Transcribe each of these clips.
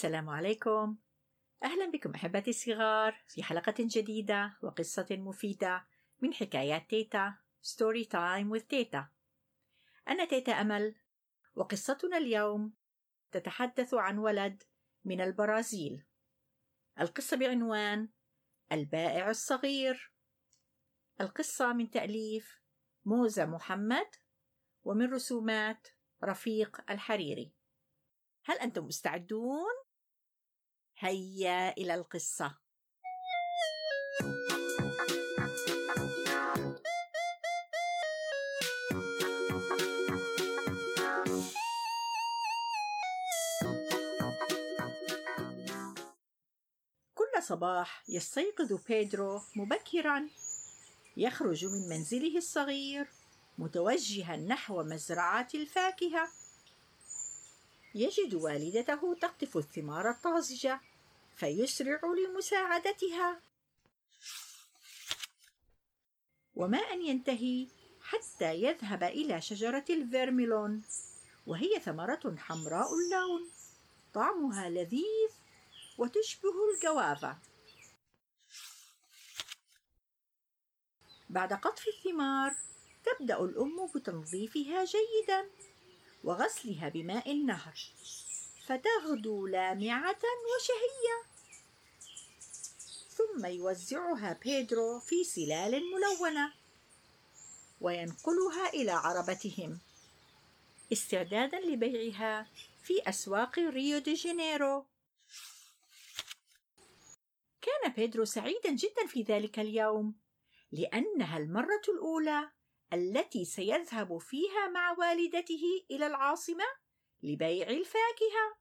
السلام عليكم. أهلا بكم أحبتي الصغار في حلقة جديدة وقصة مفيدة من حكايات تيتا Story Time with تيتا. أنا تيتا أمل وقصتنا اليوم تتحدث عن ولد من البرازيل. القصة بعنوان البائع الصغير. القصة من تأليف موزة محمد ومن رسومات رفيق الحريري. هل أنتم مستعدون؟ هيا إلى القصة. كل صباح يستيقظ بيدرو مبكرا يخرج من منزله الصغير متوجها نحو مزرعة الفاكهة. يجد والدته تقطف الثمار الطازجة فيسرع لمساعدتها. وما أن ينتهي حتى يذهب إلى شجرة الفيرميلون وهي ثمرة حمراء اللون. طعمها لذيذ وتشبه الجوافة. بعد قطف الثمار تبدأ الأم بتنظيفها جيدا. وغسلها بماء النهر فتغدو لامعة وشهية. ثم يوزعها بيدرو في سلال ملونة وينقلها إلى عربتهم. استعدادا لبيعها في أسواق ريو دي جانيرو. كان بيدرو سعيدا جدا في ذلك اليوم لأنها المرة الأولى التي سيذهب فيها مع والدته إلى العاصمة لبيع الفاكهة.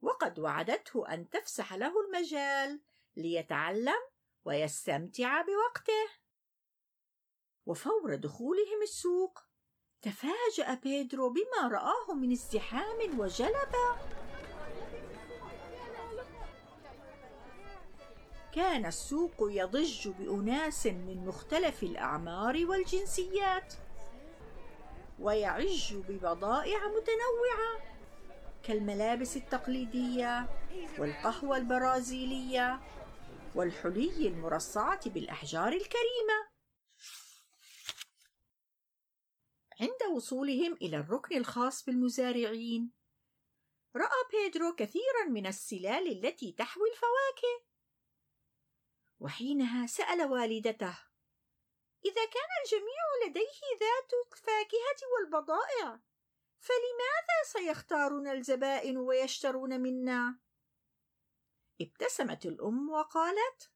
وقد وعدته أن تفسح له المجال ليتعلم ويستمتع بوقته. وفور دخولهم السوق تفاجأ بيدرو بما رآه من ازدحام وجلبة. كان السوق يضج بأناس من مختلف الأعمار والجنسيات ويعج ببضائع متنوعة كالملابس التقليدية والقهوة البرازيلية والحلي المرصعة بالأحجار الكريمة. عند وصولهم إلى الركن الخاص بالمزارعين رأى بيدرو كثيرا من السلال التي تحوي الفواكه. وحينها سأل والدته. إذا كان الجميع لديه ذات الفاكهة والبضائع فلماذا سيختارنا الزبائن ويشترون منا؟ ابتسمت الأم وقالت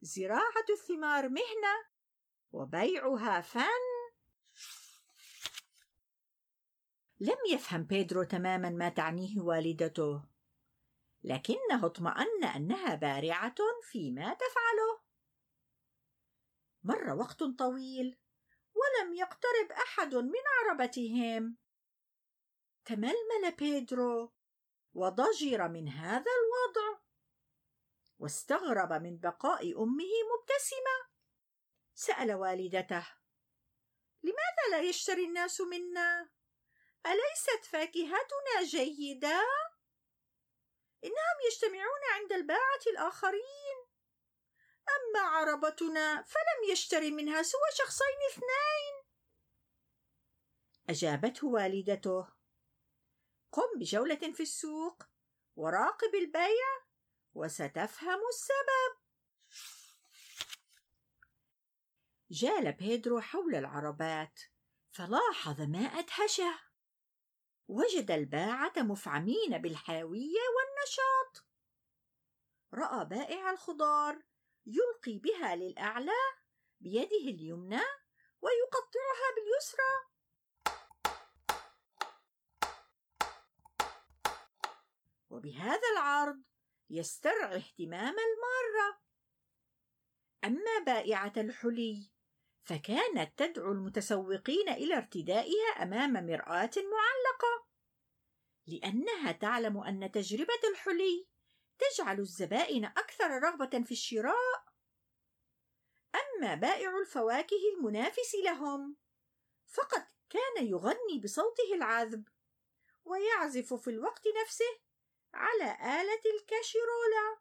زراعة الثمار مهنة وبيعها فن. لم يفهم بيدرو تماما ما تعنيه والدته. لكنه اطمأن أنها بارعة فيما تفعله. مر وقت طويل ولم يقترب أحد من عربتهم. تململ بيدرو وضجر من هذا الوضع واستغرب من بقاء أمه مبتسمة. سأل والدته: لماذا لا يشتري الناس منا؟ أليست فاكهتنا جيدة؟ إنهم يجتمعون عند الباعة الآخرين. أما عربتنا فلم يشتري منها سوى شخصين اثنين. أجابته والدته قم بجولة في السوق وراقب البيع وستفهم السبب. جال بيدرو حول العربات فلاحظ ما أدهشه. وجد الباعة مفعمين بالحيوية والنشاط. رأى بائع الخضار يلقي بها للأعلى بيده اليمنى ويقطعها باليسرى. وبهذا العرض يسترعي اهتمام المارة. أما بائعة الحلي فكانت تدعو المتسوقين إلى ارتدائها مرآة معلقه لأنها تعلم أن تجربة الحلي تجعل الزبائن أكثر رغبة في الشراء. أما بائع الفواكه المنافس لهم فقد كان يغني بصوته العذب ويعزف في الوقت نفسه على آلة الكاشيرولا.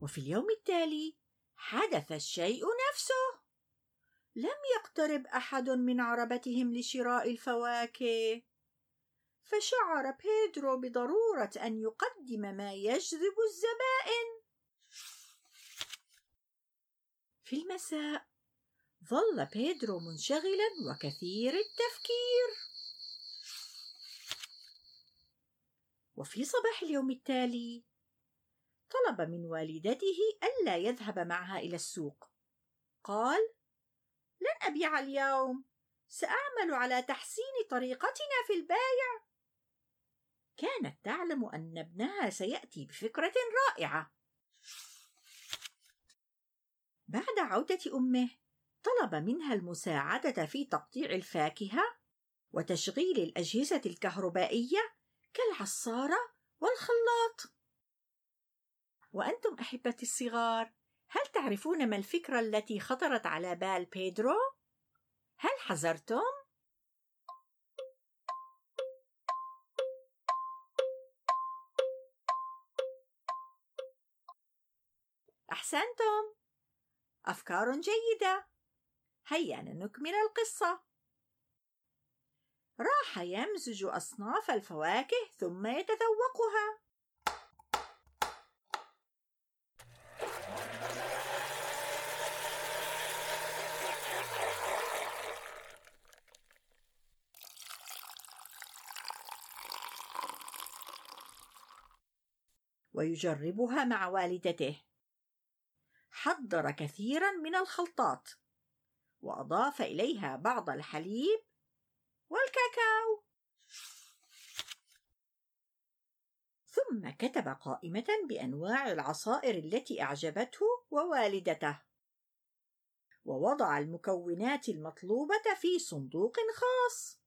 وفي اليوم التالي حدث الشيء نفسه. لم يقترب أحد من عربتهم لشراء الفواكه. فشعر بيدرو بضرورة أن يقدم ما يجذب الزبائن. في المساء ظل بيدرو منشغلا وكثير التفكير. وفي صباح اليوم التالي طلب من والدته ألا يذهب معها إلى السوق. قال لن أبيع اليوم. سأعمل على تحسين طريقتنا في البيع كانت تعلم أن ابنها سيأتي بفكرة رائعة. بعد عودة أمه طلب منها المساعدة في تقطيع الفاكهة وتشغيل الأجهزة الكهربائية كالعصارة والخلاط. وأنتم أحبتي الصغار هل تعرفون ما الفكرة التي خطرت على بال بيدرو؟ هل حذرتم؟ أحسنتم أفكار جيدة هيا نكمل القصة راح يمزج أصناف الفواكه ثم يتذوقها ويجربها مع والدته. حضر كثيرا من الخلطات. وأضاف إليها بعض الحليب والكاكاو. ثم كتب قائمة بأنواع العصائر التي أعجبته ووالدته. ووضع المكونات المطلوبة في صندوق خاص.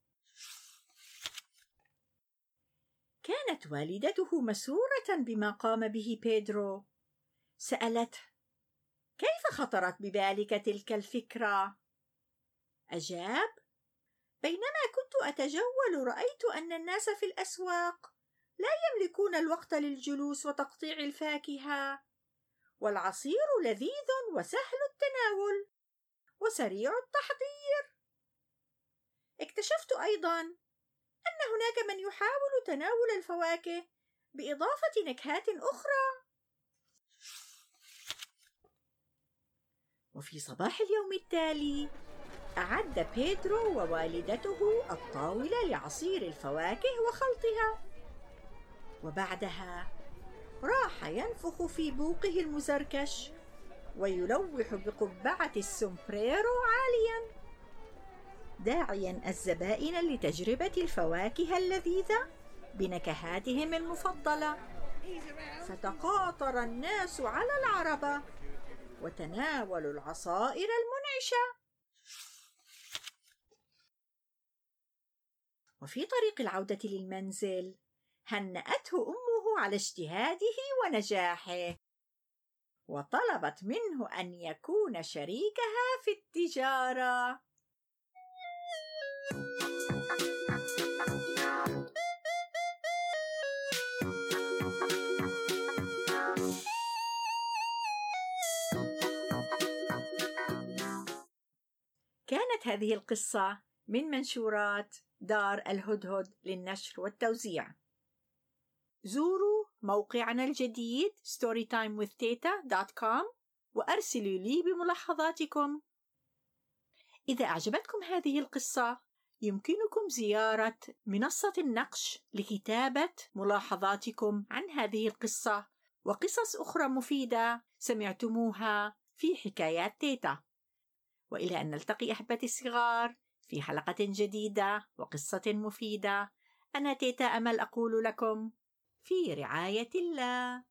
كانت والدته مسرورة بما قام به بيدرو سألته كيف خطرت ببالك تلك الفكرة؟ أجاب بينما كنت أتجول رأيت أن الناس في الأسواق لا يملكون الوقت للجلوس وتقطيع الفاكهة والعصير لذيذ وسهل التناول وسريع التحضير اكتشفت أيضا أن هناك من يحاول تناول الفواكه بإضافة نكهات أخرى. وفي صباح اليوم التالي أعد بيدرو ووالدته الطاولة لعصير الفواكه وخلطها وبعدها راح ينفخ في بوقه المزركش ويلوح بقبعة السومبريرو عاليا داعيا الزبائن لتجربة الفواكه اللذيذة بنكهاتهم المفضلة. فتقاطر الناس على العربة وتناولوا العصائر المنعشة. وفي طريق العودة للمنزل هنأته أمه على اجتهاده ونجاحه. وطلبت منه أن يكون شريكها في التجارة. كانت هذه القصة من منشورات دار الهدهد للنشر والتوزيع. زوروا موقعنا الجديد storytimewithteta.com وأرسلوا لي بملاحظاتكم. إذا أعجبتكم هذه القصة يمكنكم زيارة منصة النقش لكتابة ملاحظاتكم عن هذه القصة وقصص أخرى مفيدة سمعتموها في حكايات تيتا وإلى أن نلتقي أحبتي الصغار في حلقة جديدة وقصة مفيدة. أنا تيتا أمل أقول لكم في رعاية الله.